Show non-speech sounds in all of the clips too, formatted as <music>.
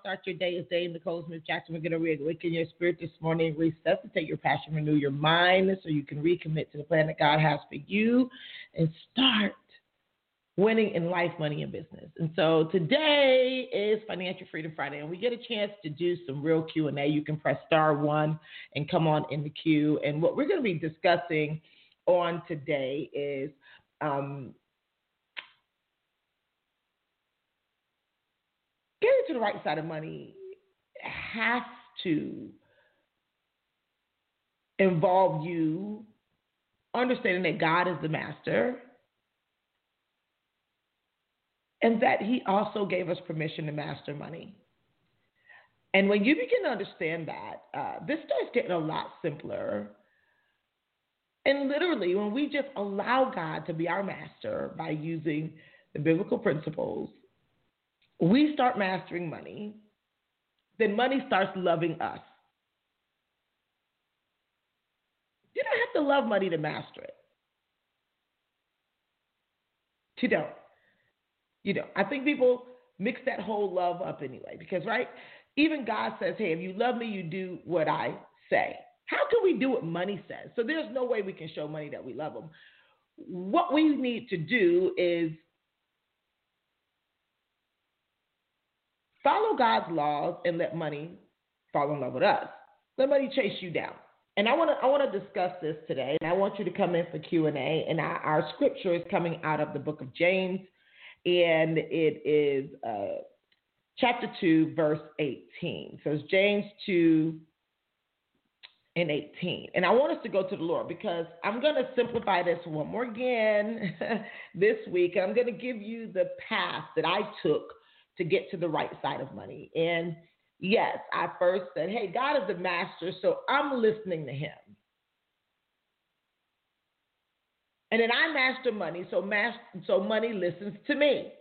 Start Your Day. It's Dame Nicole Smith Jackson. We're going to reawaken your spirit this morning, resuscitate your passion, renew your mind so you can recommit to the plan that God has for you and start winning in life, money, and business. And so today is Financial Freedom Friday, and we get a chance to do some real Q&A. You can press star one and come on in the queue. And what we're going to be discussing on today is um, getting to the right side of money has to involve you understanding that God is the master and that He also gave us permission to master money. And when you begin to understand that, uh, this starts getting a lot simpler. And literally, when we just allow God to be our master by using the biblical principles we start mastering money, then money starts loving us. You don't have to love money to master it. You don't. You don't. I think people mix that whole love up anyway, because, right? Even God says, hey, if you love me, you do what I say. How can we do what money says? So there's no way we can show money that we love them. What we need to do is Follow God's laws and let money fall in love with us. Let money chase you down. And I want to I want to discuss this today, and I want you to come in for Q and A. And our, scripture is coming out of the book of James, and it is uh, chapter two, verse eighteen. So it's James two and eighteen. And I want us to go to the Lord because I'm going to simplify this one more again <laughs> this week. I'm going to give you the path that I took to get to the right side of money. And yes, I first said, hey, God is the master, so I'm listening to him. And then I master money, so master, so money listens to me.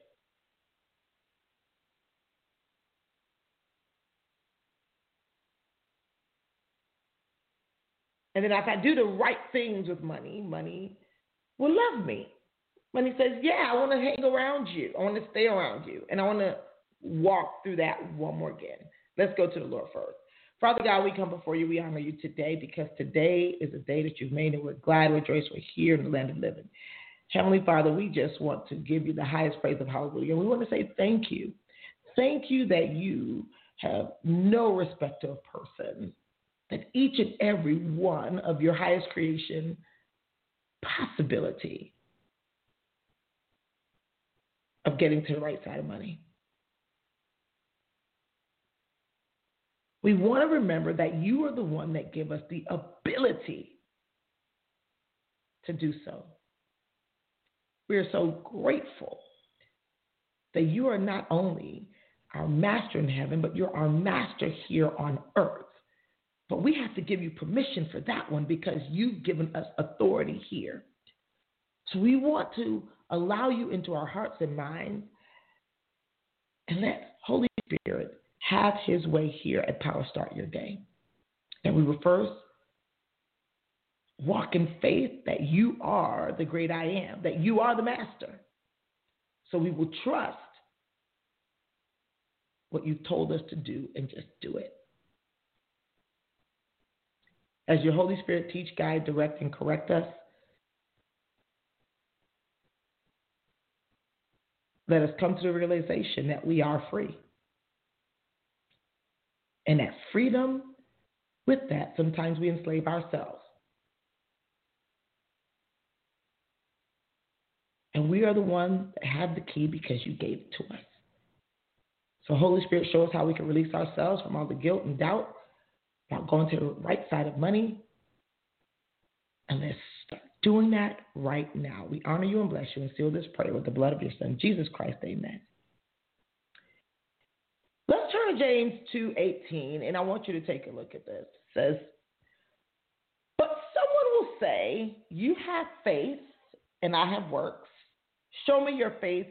And then if I do the right things with money, money will love me. When he says, Yeah, I want to hang around you. I want to stay around you. And I want to walk through that one more again. Let's go to the Lord first. Father God, we come before you. We honor you today because today is a day that you've made and we're glad, we're joyous, we're here in the land of living. Heavenly Father, we just want to give you the highest praise of hallelujah. We want to say thank you. Thank you that you have no respect of person, that each and every one of your highest creation possibility of getting to the right side of money. We want to remember that you are the one that give us the ability to do so. We are so grateful that you are not only our master in heaven, but you're our master here on earth. But we have to give you permission for that one because you've given us authority here. So we want to allow you into our hearts and minds and let Holy Spirit have his way here at Power Start Your Day. And we will first walk in faith that you are the great I am, that you are the master. So we will trust what you've told us to do and just do it. As your Holy Spirit teach, guide, direct, and correct us, let us come to the realization that we are free. And that freedom, with that, sometimes we enslave ourselves. And we are the ones that have the key because you gave it to us. So, Holy Spirit, show us how we can release ourselves from all the guilt and doubt about going to the right side of money. And let's doing that right now. We honor you and bless you and seal this prayer with the blood of your Son, Jesus Christ. Amen. Let's turn to James 2:18, and I want you to take a look at this. It says, But someone will say, You have faith, and I have works. Show me your faith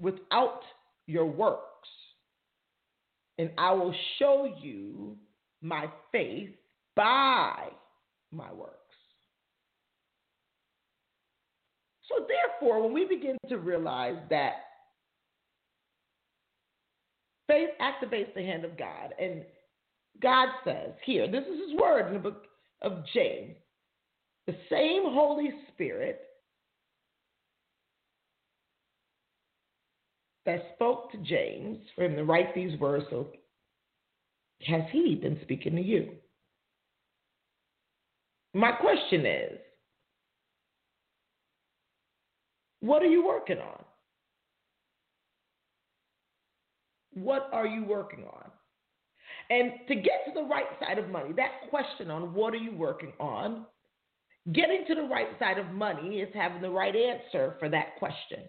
without your works, and I will show you my faith by my works. So, therefore, when we begin to realize that faith activates the hand of God, and God says here, this is His word in the book of James, the same Holy Spirit that spoke to James for him to write these words, so has he been speaking to you? My question is what are you working on? What are you working on? And to get to the right side of money, that question on what are you working on, getting to the right side of money is having the right answer for that question.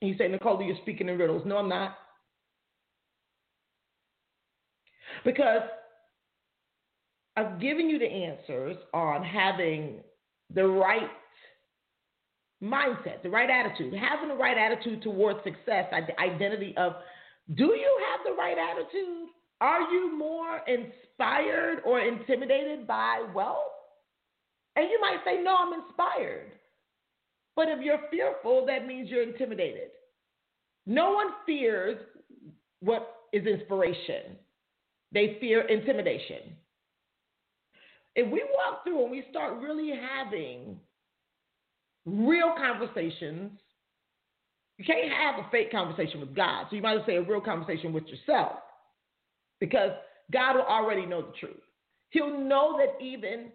You say, Nicole, you're speaking in riddles. No, I'm not. Because I've given you the answers on having the right mindset, the right attitude, having the right attitude towards success, identity of do you have the right attitude? Are you more inspired or intimidated by wealth? And you might say, no, I'm inspired. But if you're fearful, that means you're intimidated. No one fears what is inspiration, they fear intimidation. If we walk through and we start really having real conversations, you can't have a fake conversation with God. So you might as well say a real conversation with yourself because God will already know the truth. He'll know that even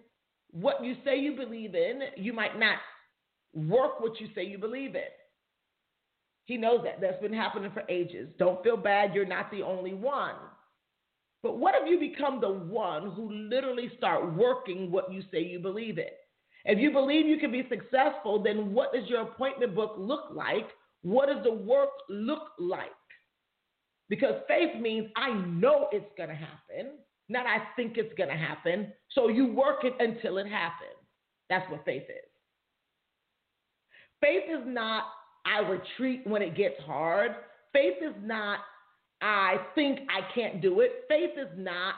what you say you believe in, you might not work what you say you believe in. He knows that. That's been happening for ages. Don't feel bad. You're not the only one. But what if you become the one who literally start working what you say you believe in? If you believe you can be successful, then what does your appointment book look like? What does the work look like? Because faith means I know it's going to happen, not I think it's going to happen. So you work it until it happens. That's what faith is. Faith is not I retreat when it gets hard. Faith is not I think I can't do it. Faith is not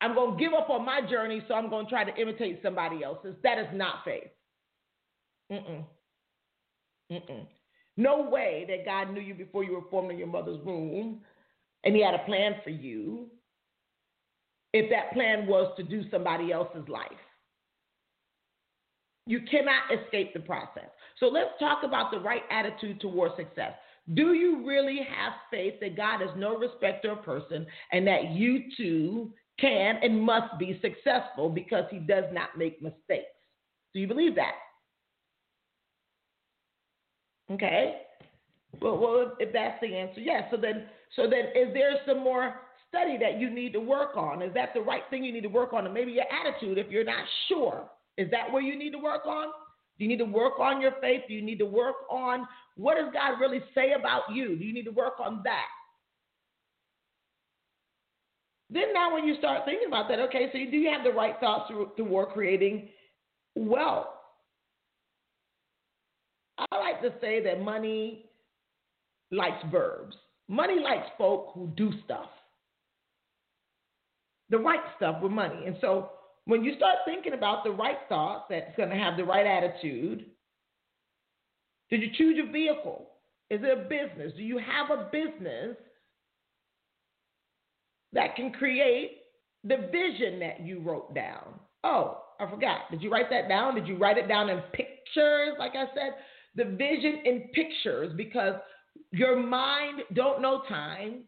I'm going to give up on my journey, so I'm going to try to imitate somebody else's. That is not faith. Mm-mm. Mm-mm. No way that God knew you before you were formed in your mother's womb and He had a plan for you if that plan was to do somebody else's life. You cannot escape the process. So let's talk about the right attitude towards success. Do you really have faith that God is no respecter of person and that you too can and must be successful because he does not make mistakes? Do you believe that? Okay. Well, well, if that's the answer, yes. So then, so then, is there some more study that you need to work on? Is that the right thing you need to work on? And maybe your attitude, if you're not sure, is that where you need to work on? Do you need to work on your faith? Do you need to work on what does God really say about you? Do you need to work on that? Then now when you start thinking about that, okay, so do you have the right thoughts toward creating wealth? I like to say that money likes verbs. Money likes folk who do stuff. The right stuff with money. And so when you start thinking about the right thoughts that's going to have the right attitude, did you choose your vehicle? Is it a business? Do you have a business that can create the vision that you wrote down? Oh, I forgot. Did you write that down? Did you write it down in pictures? Like I said, the vision in pictures because your mind don't know time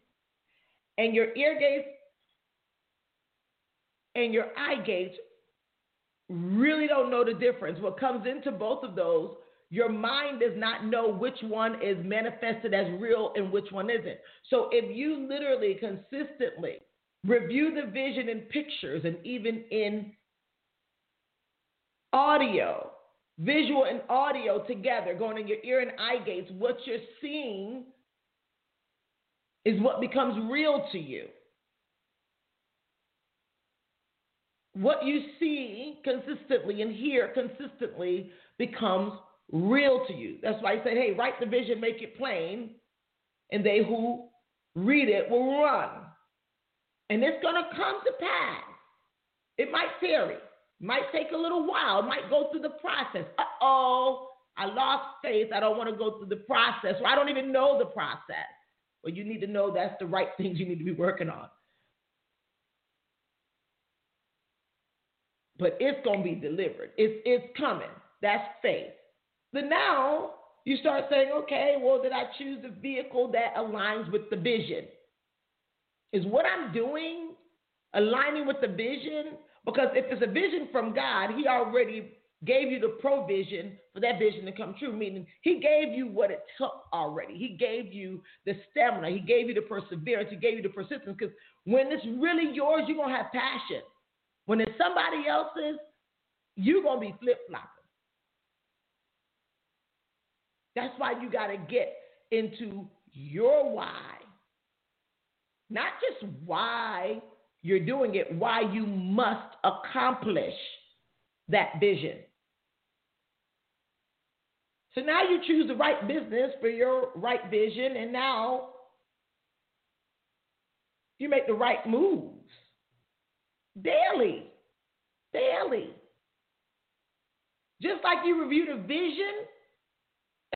and your ear gates and your eye gates really don't know the difference. What comes into both of those, your mind does not know which one is manifested as real and which one isn't. So if you literally consistently review the vision in pictures and even in audio, visual and audio together, going in your ear and eye gates, what you're seeing is what becomes real to you. What you see consistently and hear consistently becomes real to you. That's why he said, hey, write the vision, make it plain, and they who read it will run. And it's going to come to pass. It might vary, might take a little while, might go through the process. Uh oh, I lost faith. I don't want to go through the process, or I don't even know the process. Well, you need to know that's the right things you need to be working on. But it's going to be delivered. It's, it's coming. That's faith. Then now you start saying, okay, well, did I choose a vehicle that aligns with the vision? Is what I'm doing aligning with the vision? Because if it's a vision from God, He already gave you the provision for that vision to come true, meaning He gave you what it took already. He gave you the stamina, He gave you the perseverance, He gave you the persistence. Because when it's really yours, you're going to have passion. When it's somebody else's, you're going to be flip flopping. That's why you got to get into your why. Not just why you're doing it, why you must accomplish that vision. So now you choose the right business for your right vision, and now you make the right moves daily. Daily. Just like you review the vision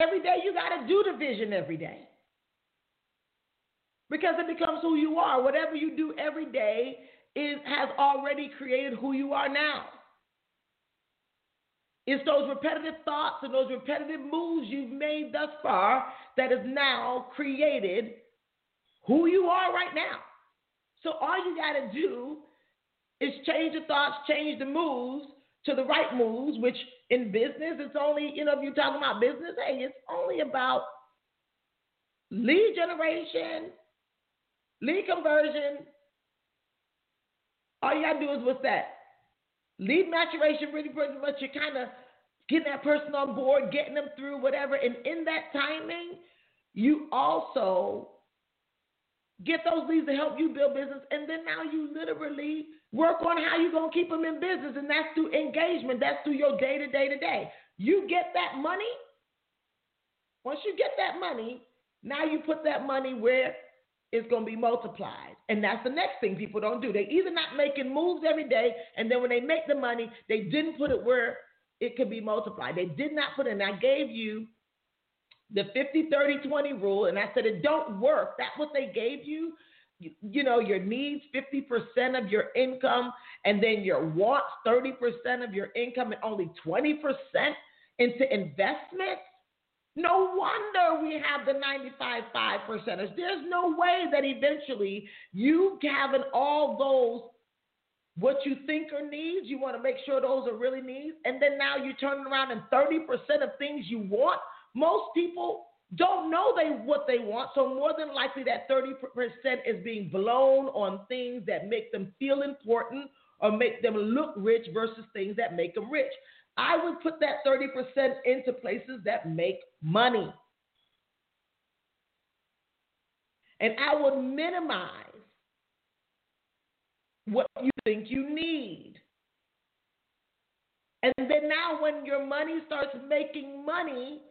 every day, you got to do the vision every day. Because it becomes who you are. Whatever you do every day is has already created who you are now. It's those repetitive thoughts and those repetitive moves you've made thus far that has now created who you are right now. So all you got to do is change the thoughts, change the moves to the right moves, which in business, it's only, you know, if you're talking about business, hey, it's only about lead generation, lead conversion. All you got to do is what's that? Lead maturation, really pretty much you're kind of getting that person on board, getting them through whatever. And in that timing, you also get those leads to help you build business. And then now you literally work on how you're going to keep them in business. And that's through engagement, that's through your day to day to day. You get that money. Once you get that money, now you put that money where it's going to be multiplied. And that's the next thing people don't do. They either not making moves every day, and then when they make the money, they didn't put it where it could be multiplied. They did not put it. And I gave you the 50, 30, 20 rule, and I said it don't work. That's what they gave you. You, know, your needs 50% of your income, and then your wants 30% of your income, and only 20% into investments. No wonder we have the 95 5 percenters. There's no way that eventually you having all those what you think are needs, you want to make sure those are really needs, and then now you turn around and 30% of things you want. Most people don't know they what they want, so more than likely that 30% is being blown on things that make them feel important or make them look rich versus things that make them rich. I would put that 30% into places that make money. And I would minimize what you think you need. And then now, when your money starts making money,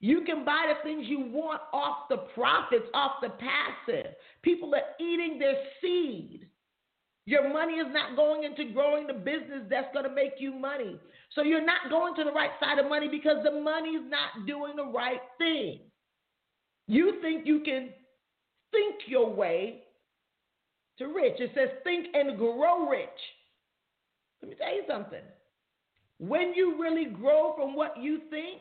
you can buy the things you want off the profits, off the passive. People are eating their seed. Your money is not going into growing the business that's going to make you money. So you're not going to the right side of money because the money's not doing the right thing. You think you can think your way to rich. It says think and grow rich. Let me tell you something. When you really grow from what you think,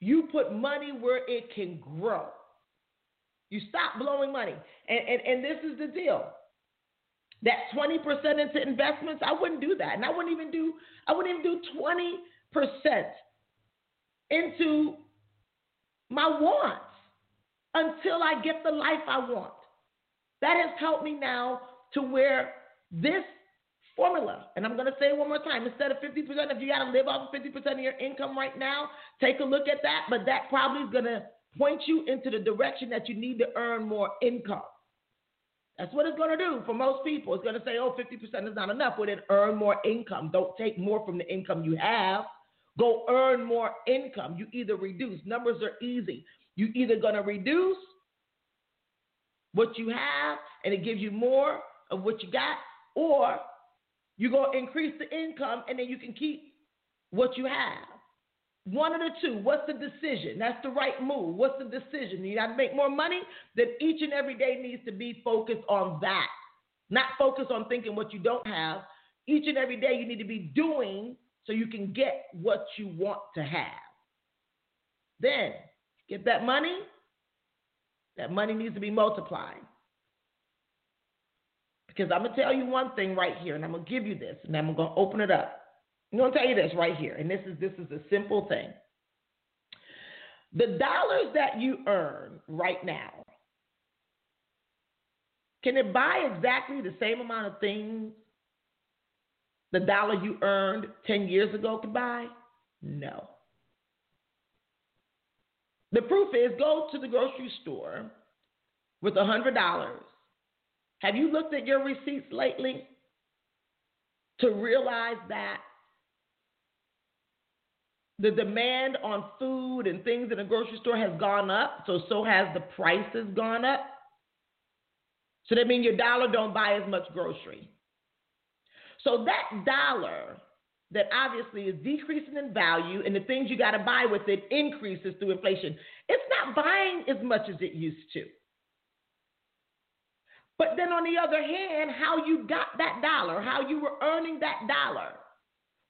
you put money where it can grow. You stop blowing money. And, and, and this is the deal that 20% into investments, I wouldn't do that. And I wouldn't even do, I wouldn't even do 20% into my wants until I get the life I want. That has helped me now to where this formula, and I'm going to say one more time, instead of 50%, if you got to live off of 50% of your income right now, take a look at that. But that probably is going to point you into the direction that you need to earn more income. That's what it's going to do for most people. It's going to say, oh, 50% is not enough. Well, then earn more income. Don't take more from the income you have. Go earn more income. You either reduce. Numbers are easy. You either going to reduce what you have and it gives you more of what you got, or you're going to increase the income and then you can keep what you have. One of the two. What's the decision? That's the right move. What's the decision? You got to make more money? Then each and every day needs to be focused on that. Not focus on thinking what you don't have. Each and every day you need to be doing so you can get what you want to have. Then get that money. That money needs to be multiplied. Because I'm going to tell you one thing right here, and I'm going to give you this, and I'm going to open it up. I'm going to tell you this right here, and this is this is a simple thing. The dollars that you earn right now, can it buy exactly the same amount of things the dollar you earned 10 years ago could buy? No. The proof is go to the grocery store with a $100. Have you looked at your receipts lately to realize that the demand on food and things in the grocery store has gone up, so so has the prices gone up. So that means your dollar don't buy as much grocery. So that dollar that obviously is decreasing in value and the things you got to buy with it increases through inflation. It's not buying as much as it used to. But then on the other hand, how you got that dollar, how you were earning that dollar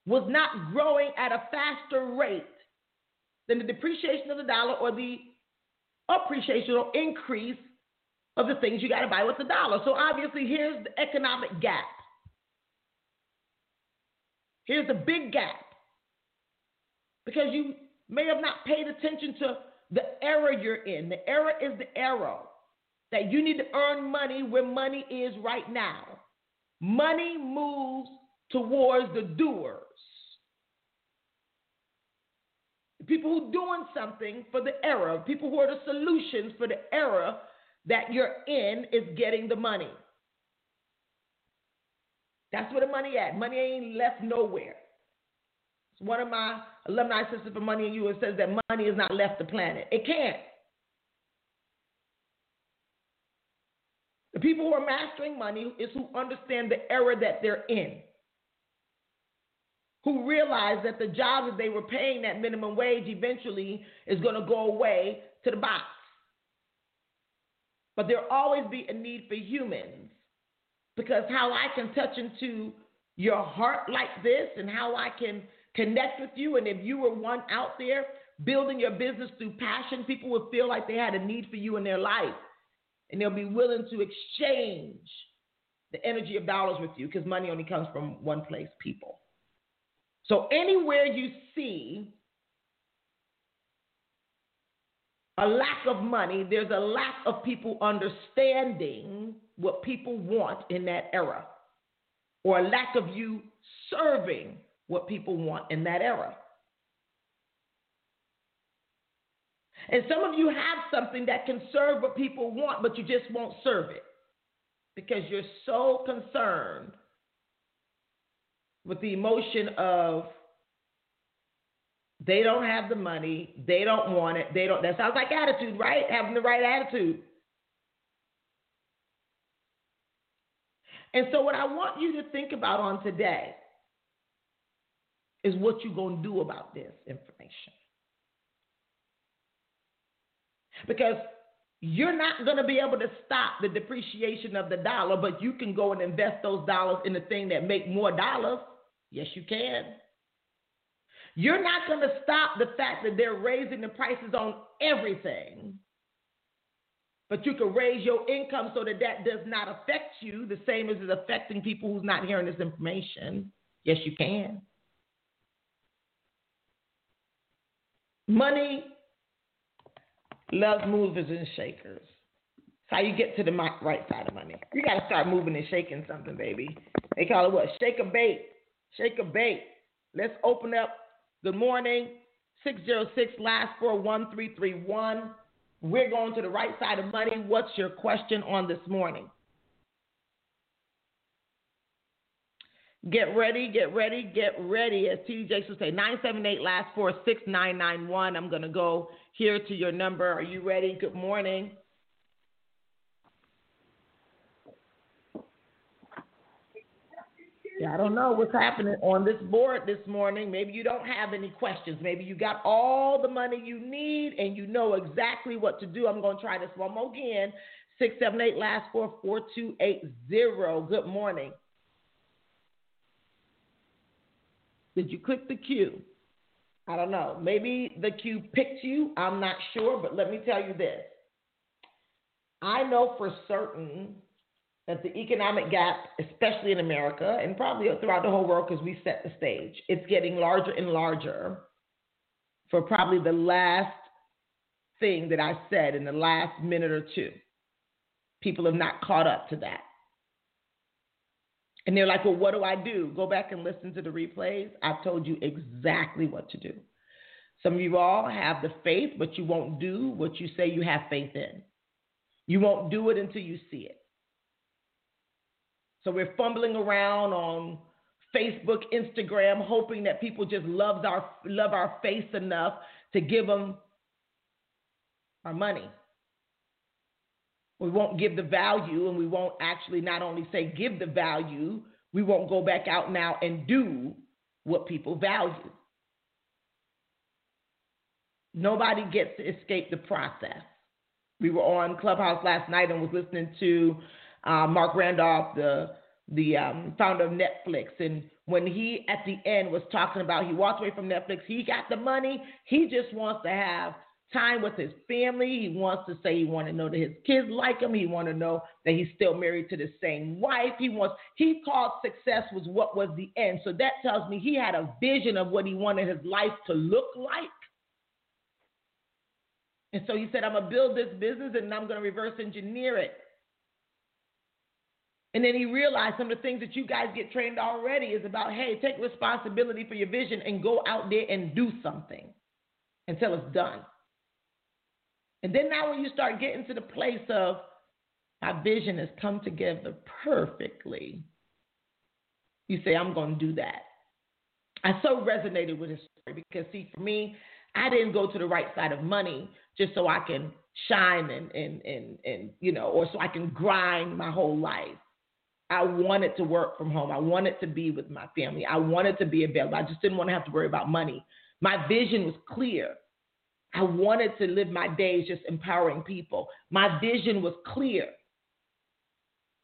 was not growing at a faster rate than the depreciation of the dollar or the appreciation or increase of the things you got to buy with the dollar. So obviously, here's the economic gap. Here's the big gap. Because you may have not paid attention to the era you're in. The era is the era that you need to earn money where money is right now. Money moves towards the doers. people who are doing something for the era, people who are the solutions for the era that you're in is getting the money. That's where the money at. Money ain't left nowhere. It's one of my alumni sisters for Money and You. Says that money is not left the planet. It can't. The people who are mastering money is who understand the era that they're in who realize that the job that they were paying that minimum wage eventually is going to go away to the box. But there'll always be a need for humans because how I can touch into your heart like this and how I can connect with you. And if you were one out there building your business through passion, people would feel like they had a need for you in their life and they'll be willing to exchange the energy of dollars with you because money only comes from one place people. So anywhere you see a lack of money, there's a lack of people understanding what people want in that era, or a lack of you serving what people want in that era. And some of you have something that can serve what people want, but you just won't serve it because you're so concerned with the emotion of they don't have the money, they don't want it, they don't. That sounds like attitude, right? Having the right attitude. And so, what I want you to think about on today is what you're going to do about this information. Because you're not going to be able to stop the depreciation of the dollar, but you can go and invest those dollars in the thing that make more dollars. Yes, you can. You're not going to stop the fact that they're raising the prices on everything. But you can raise your income so that that does not affect you the same as it's affecting people who's not hearing this information. Yes, you can. Money loves movers and shakers. It's how you get to the right side of money. You got to start moving and shaking something, baby. They call it what? Shake a bait. Shake a bait. Let's open up. Good morning. 606 last four one three three one. We're going to the right side of money. What's your question on this morning? Get ready, get ready, get ready. As TD Jakes would say, 978 last four 6991. I'm going to go here to your number. Are you ready? Good morning. Yeah, I don't know what's happening on this board this morning. Maybe you don't have any questions. Maybe you got all the money you need and you know exactly what to do. I'm going to try this one more again. 678 last four 4280. Good morning. Did you click the queue? I don't know. Maybe the queue picked you. I'm not sure, but let me tell you this. I know for certain that the economic gap, especially in America and probably throughout the whole world because we set the stage, it's getting larger and larger for probably the last thing that I said in the last minute or two. People have not caught up to that. And they're like, well, what do I do? Go back and listen to the replays. I've told you exactly what to do. Some of you all have the faith, but you won't do what you say you have faith in. You won't do it until you see it. So we're fumbling around on Facebook, Instagram, hoping that people just love our love our face enough to give them our money. We won't give the value, and we won't actually not only say give the value, we won't go back out now and do what people value. Nobody gets to escape the process. We were on Clubhouse last night and was listening to uh, Marc Randolph, the the um, founder of Netflix, and when he at the end was talking about he walked away from Netflix, he got the money. He just wants to have time with his family. He wants to say he want to know that his kids like him. He want to know that he's still married to the same wife. He wants. He called success was what was the end. So that tells me he had a vision of what he wanted his life to look like. And so he said, I'm gonna build this business and I'm gonna reverse engineer it. And then he realized some of the things that you guys get trained already is about, hey, take responsibility for your vision and go out there and do something until it's done. And then now when you start getting to the place of my vision has come together perfectly, you say, I'm going to do that. I so resonated with his story because, see, for me, I didn't go to the right side of money just so I can shine and, and, and, and you know, or so I can grind my whole life. I wanted to work from home. I wanted to be with my family. I wanted to be available. I just didn't want to have to worry about money. My vision was clear. I wanted to live my days just empowering people. My vision was clear.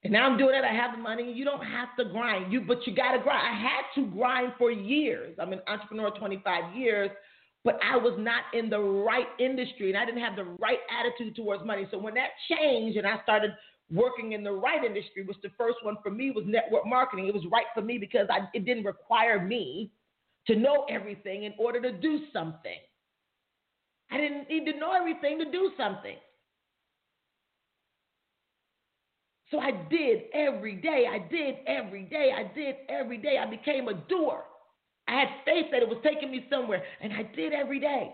And now I'm doing it. I have the money. You don't have to grind. You but you gotta grind. I had to grind for years. I'm an entrepreneur 25 years, but I was not in the right industry and I didn't have the right attitude towards money. So when that changed and I started working in the right industry, which the first one for me was network marketing. It was right for me because I, it didn't require me to know everything in order to do something. I didn't need to know everything to do something. So I did every day. I did every day. I did every day. I became a doer. I had faith that it was taking me somewhere, and I did every day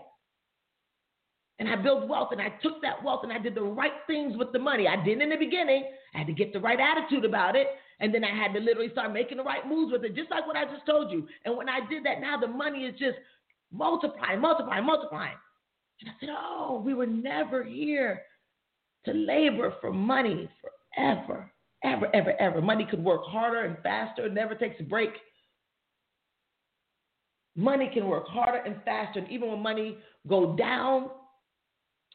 and I built wealth and I took that wealth and I did the right things with the money. I did in the beginning. I had to get the right attitude about it. And then I had to literally start making the right moves with it, just like what I just told you. And when I did that, now the money is just multiplying, multiplying, multiplying. And I said, Oh, we were never here to labor for money forever, ever, ever, ever. Money could work harder and faster, never takes a break. Money can work harder and faster. And even when money go down,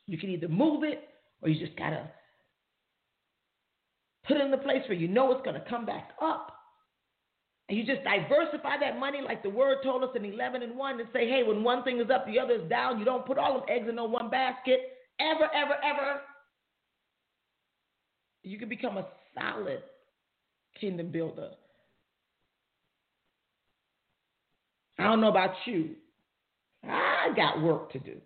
you can either move it or you just gotta put it in the place where you know it's gonna come back up. And you just diversify that money like the word told us in 11 and 1 and say, hey, when one thing is up, the other is down. You don't put all of eggs in no one basket. Ever, ever, ever. You can become a solid kingdom builder. I don't know about you. I got work to do.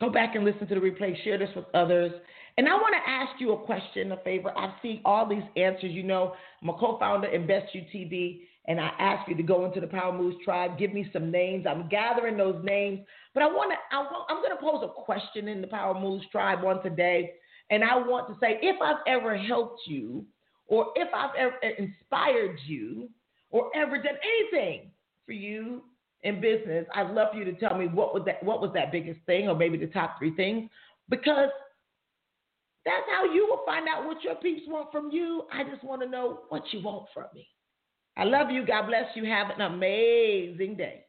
Go back and listen to the replay. Share this with others. And I want to ask you a question, a favor. I've seen all these answers. You know, I'm a co founder in Best You TV, and I ask you to go into the Power Moves tribe, give me some names. I'm gathering those names, but I want to. I'm going to pose a question in the Power Moves tribe once a day, and I want to say if I've ever helped you, or if I've ever uh, inspired you, or ever done anything for you in business, I'd love for you to tell me what was that what was that biggest thing, or maybe the top three things, because that's how you will find out what your peeps want from you. I just want to know what you want from me. I love you. God bless you. Have an amazing day.